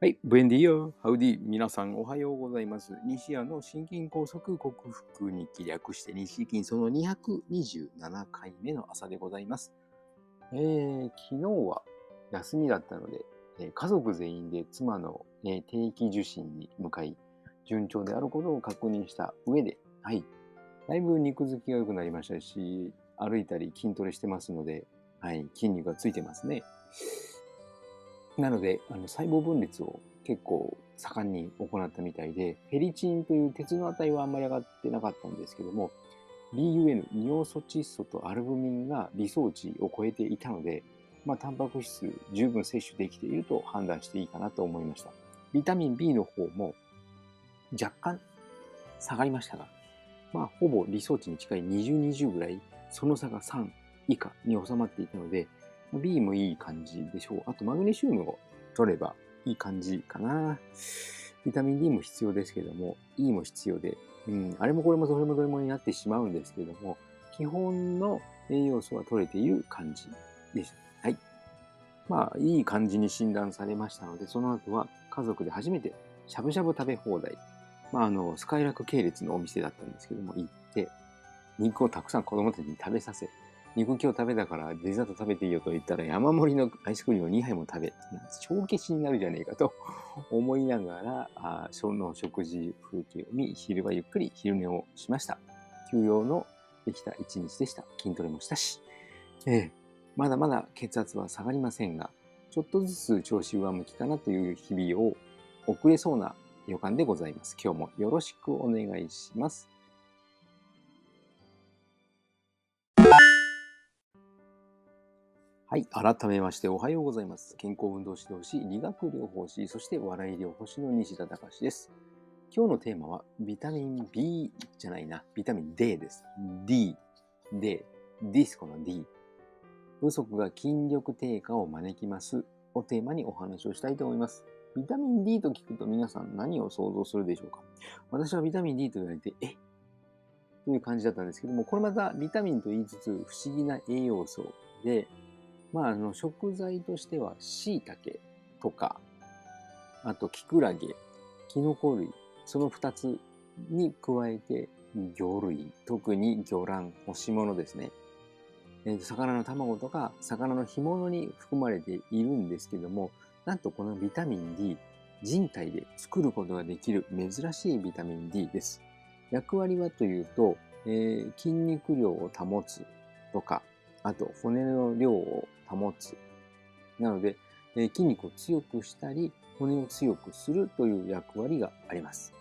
はい、ブエンディオ、ハウディ、皆さんおはようございます。西谷の心筋梗塞克服に気略して西筋その227回目の朝でございます。えー、昨日は休みだったので、えー家族全員で妻の、えー定期受診に向かい、順調であることを確認した上で、はい、だいぶ肉付きが良くなりましたし、歩いたり筋トレしてますので、はい、筋肉がついてますね。なので、あの細胞分裂を結構盛んに行ったみたいで、フェリチンという鉄の値はあんまり上がってなかったんですけども、BUN、尿素窒素とアルブミンが理想値を超えていたので、まあ、タンパク質十分摂取できていると判断していいかなと思いました。ビタミン B の方も若干下がりましたが、まあ、ほぼ理想値に近い20、20ぐらい、その差が3以下に収まっていたので、B もいい感じでしょう。あと、マグネシウムを取ればいい感じかな。ビタミン D も必要ですけども、E も必要で、うん、あれもこれもどれもどれもになってしまうんですけども、基本の栄養素は取れている感じです。はい。まあ、いい感じに診断されましたので、その後は家族で初めてしゃぶしゃぶ食べ放題。まあ、あの、スカイラック系列のお店だったんですけども、行って、肉をたくさん子供たちに食べさせ、肉今日食べたからデザート食べていいよと言ったら山盛りのアイスクリームを2杯も食べ、帳消しになるじゃねえかと 思いながら、あその食事風景を見、昼はゆっくり昼寝をしました。休養のできた一日でした。筋トレもしたし。ええ、まだまだ血圧は下がりませんが、ちょっとずつ調子上向きかなという日々を遅れそうな予感でございます。今日もよろしくお願いします。はい。改めましておはようございます。健康運動指導士、理学療法士、そして笑い療法士の西田隆です。今日のテーマは、ビタミン B じゃないな、ビタミン D です。D、D、ディスコの D。不足が筋力低下を招きます。をテーマにお話をしたいと思います。ビタミン D と聞くと皆さん何を想像するでしょうか？私はビタミン D と言われて、え？という感じだったんですけども、これまたビタミンと言いつつ不思議な栄養素で、まあ、あの食材としては椎茸とか、あとキクラゲ、キノコ類、その2つに加えて魚類、特に魚卵、干し物ですね。えー魚の卵とか魚の干物に含まれているんですけども、なんとこのビタミン D、人体で作ることができる珍しいビタミン D です。役割はというと、えー筋肉量を保つとか、あと骨の量を保つ。なので、え筋肉を強くしたり、骨を強くするという役割があります。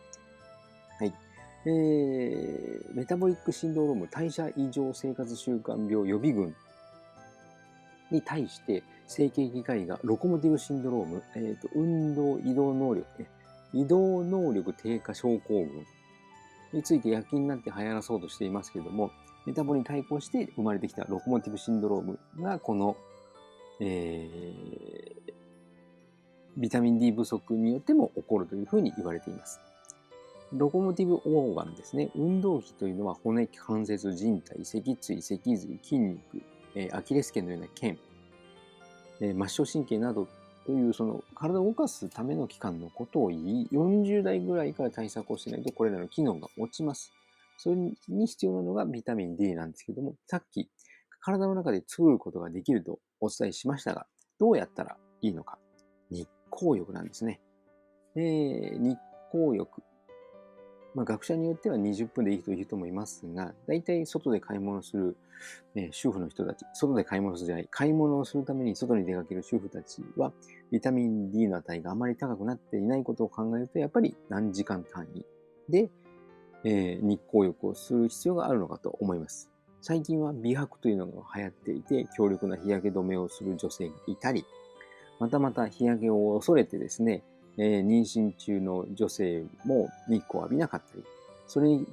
はい。えーメタボリックシンドローム代謝異常生活習慣病予備軍に対して、整形外科医がロコモティブシンドローム、えーと運動移動能力、移動能力低下症候群について躍起になって流行らそうとしていますけれども、メタボに対抗して生まれてきたロコモティブシンドロームがこの、えービタミン D 不足によっても起こるというふうに言われています。ロコモティブオーガンですね。運動器というのは骨、関節、靭帯、脊椎、脊髄、筋肉、えアキレス腱のような腱、え末梢神経などというその体を動かすための器官のことを言い、40代ぐらいから対策をしないとこれらの機能が落ちます。それに必要なのがビタミン D なんですけども、さっき体の中で作ることができるとお伝えしましたが、どうやったらいいのか。日光浴なんですね。えー日光浴。まあ、学者によっては20分でいいという人もいますが、大体外で買い物する、えー主婦の人たち、外で買い物するじゃない、買い物をするために外に出かける主婦たちは、ビタミン D の値があまり高くなっていないことを考えると、やっぱり何時間単位で、えー日光浴をする必要があるのかと思います。最近は美白というのが流行っていて、強力な日焼け止めをする女性がいたり、またまた日焼けを恐れてですね、えー妊娠中の女性も日光を浴びなかったり、それに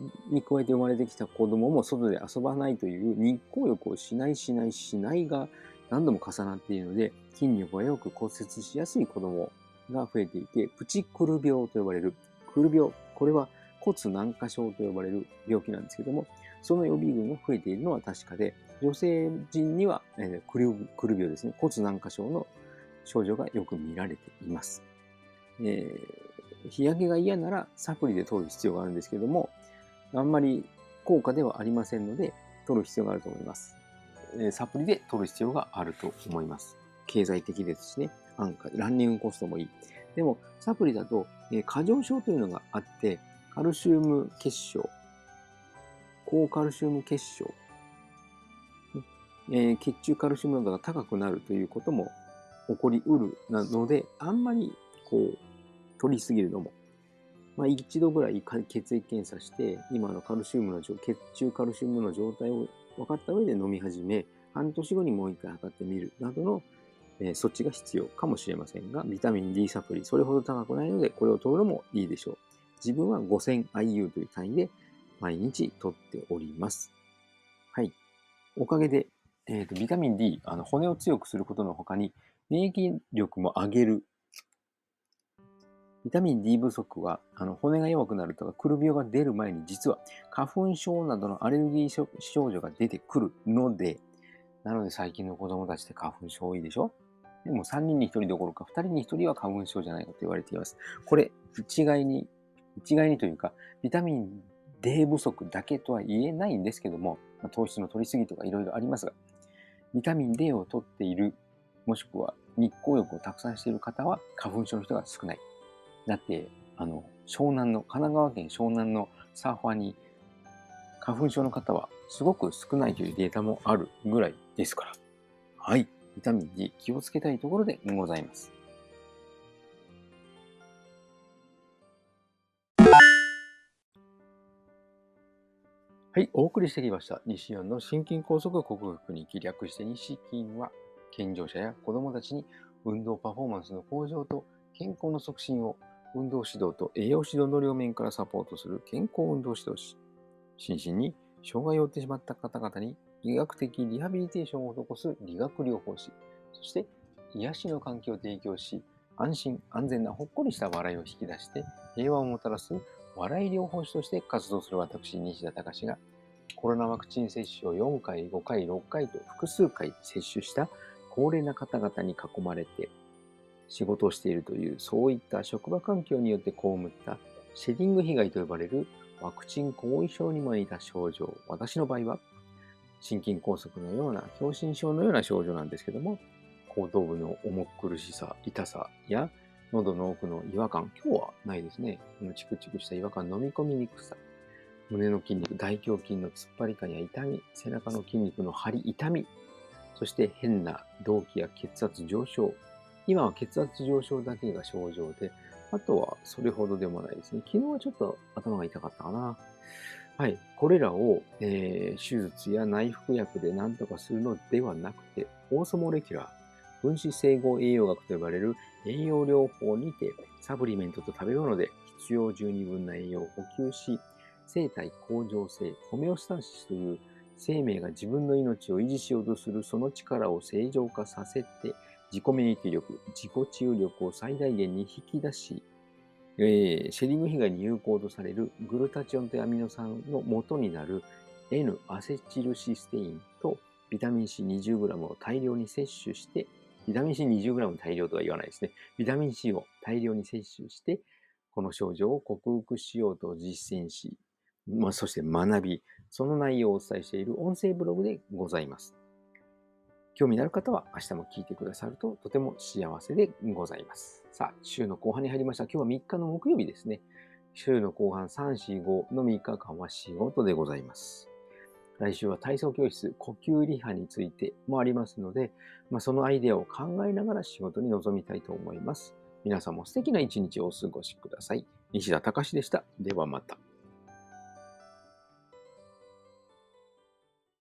加えて生まれてきた子供も外で遊ばないという日光浴をしないしないしないが何度も重なっているので、筋力がよく骨折しやすい子供が増えていて、プチクル病と呼ばれる、クル病、これは骨軟化症と呼ばれる病気なんですけども、その予備軍が増えているのは確かで、女性人には、えークル病ですね、骨軟化症の症状がよく見られています。えー、日焼けが嫌ならサプリで取る必要があるんですけども、あんまり効果ではありませんので、取る必要があると思います。えー、サプリで取る必要があると思います。経済的ですしね、安価、ランニングコストもいい。でも、サプリだと、えー、過剰症というのがあって、カルシウム結晶、高カルシウム結晶、えー、血中カルシウム濃度が高くなるということも起こりうるなので、あんまりこう、取りすぎるのも、まあ、一度ぐらい血液検査して、今のカルシウムの、血中カルシウムの状態を分かった上で飲み始め、半年後にもう一回測ってみるなどの、えー、措置が必要かもしれませんが、ビタミン D サプリ、それほど高くないので、これを取るのもいいでしょう。自分は 5000IU という単位で毎日取っております。はい。おかげで、えーと、ビタミン D、あの骨を強くすることの他に、免疫力も上げる。ビタミン D 不足は、あの骨が弱くなるとか、くる病が出る前に、実は花粉症などのアレルギー症状が出てくるので、なので最近の子供たちって花粉症多いでしょ？でも3人に1人どころか2人に1人は花粉症じゃないかと言われています。これ、一概に、一概にというか、ビタミン D 不足だけとは言えないんですけども、糖質の取りすぎとかいろいろありますが、ビタミン D を取っている、もしくは日光浴をたくさんしている方は花粉症の人が少ない。だって、あの、湘南の、神奈川県湘南のサーファーに花粉症の方はすごく少ないというデータもあるぐらいですから。はい。ビタミン D 気をつけたいところでございます。はい、お送りしてきました。西安の心筋梗塞克服に気略して西筋は、健常者や子供たちに運動パフォーマンスの向上と健康の促進を運動指導と栄養指導の両面からサポートする健康運動指導士。心身に障害を負ってしまった方々に医学的リハビリテーションを施す理学療法士。そして癒しの環境を提供し、安心安全なほっこりした笑いを引き出して平和をもたらす笑い療法士として活動する私、西田隆が、コロナワクチン接種を4回、5回、6回と複数回接種した高齢な方々に囲まれて仕事をしているという、そういった職場環境によって被ったシェディング被害と呼ばれるワクチン後遺症にも似た症状。私の場合は、心筋梗塞のような、狭心症のような症状なんですけども、後頭部の重苦しさ、痛さや喉の奥の違和感、今日はないですね。このチクチクした違和感、飲み込みにくさ、胸の筋肉、大胸筋の突っ張り感や痛み、背中の筋肉の張り、痛み、そして変な動悸や血圧上昇。今は血圧上昇だけが症状で、あとはそれほどでもないですね。昨日はちょっと頭が痛かったかな。はい。これらを、えー、手術や内服薬で何とかするのではなくて、オーソモレキュラー、分子整合栄養学と呼ばれる栄養療法にて、サプリメントと食べ物で必要十二分な栄養を補給し、生体向上性、ホメオスタシスという生命が自分の命を維持しようとするその力を正常化させて、自己免疫力、自己治癒力を最大限に引き出し、えー、シェリング被害に有効とされるグルタチオンとアミノ酸の元になる N アセチルシステインとビタミン C20g を大量に摂取してビタミン C20g 大量とは言わないですね。ビタミン C を大量に摂取して、この症状を克服しようと実践し、まあ、そして学び、その内容をお伝えしている音声ブログでございます。興味のある方は明日も聞いてくださるととても幸せでございます。さあ、週の後半に入りました。今日は3日の木曜日ですね。週の後半3、4、5の3日間は仕事でございます。来週は体操教室、呼吸リハについてもありますので、まあ、そのアイデアを考えながら仕事に臨みたいと思います。皆さんも素敵な一日をお過ごしください。西田隆でした。ではまた。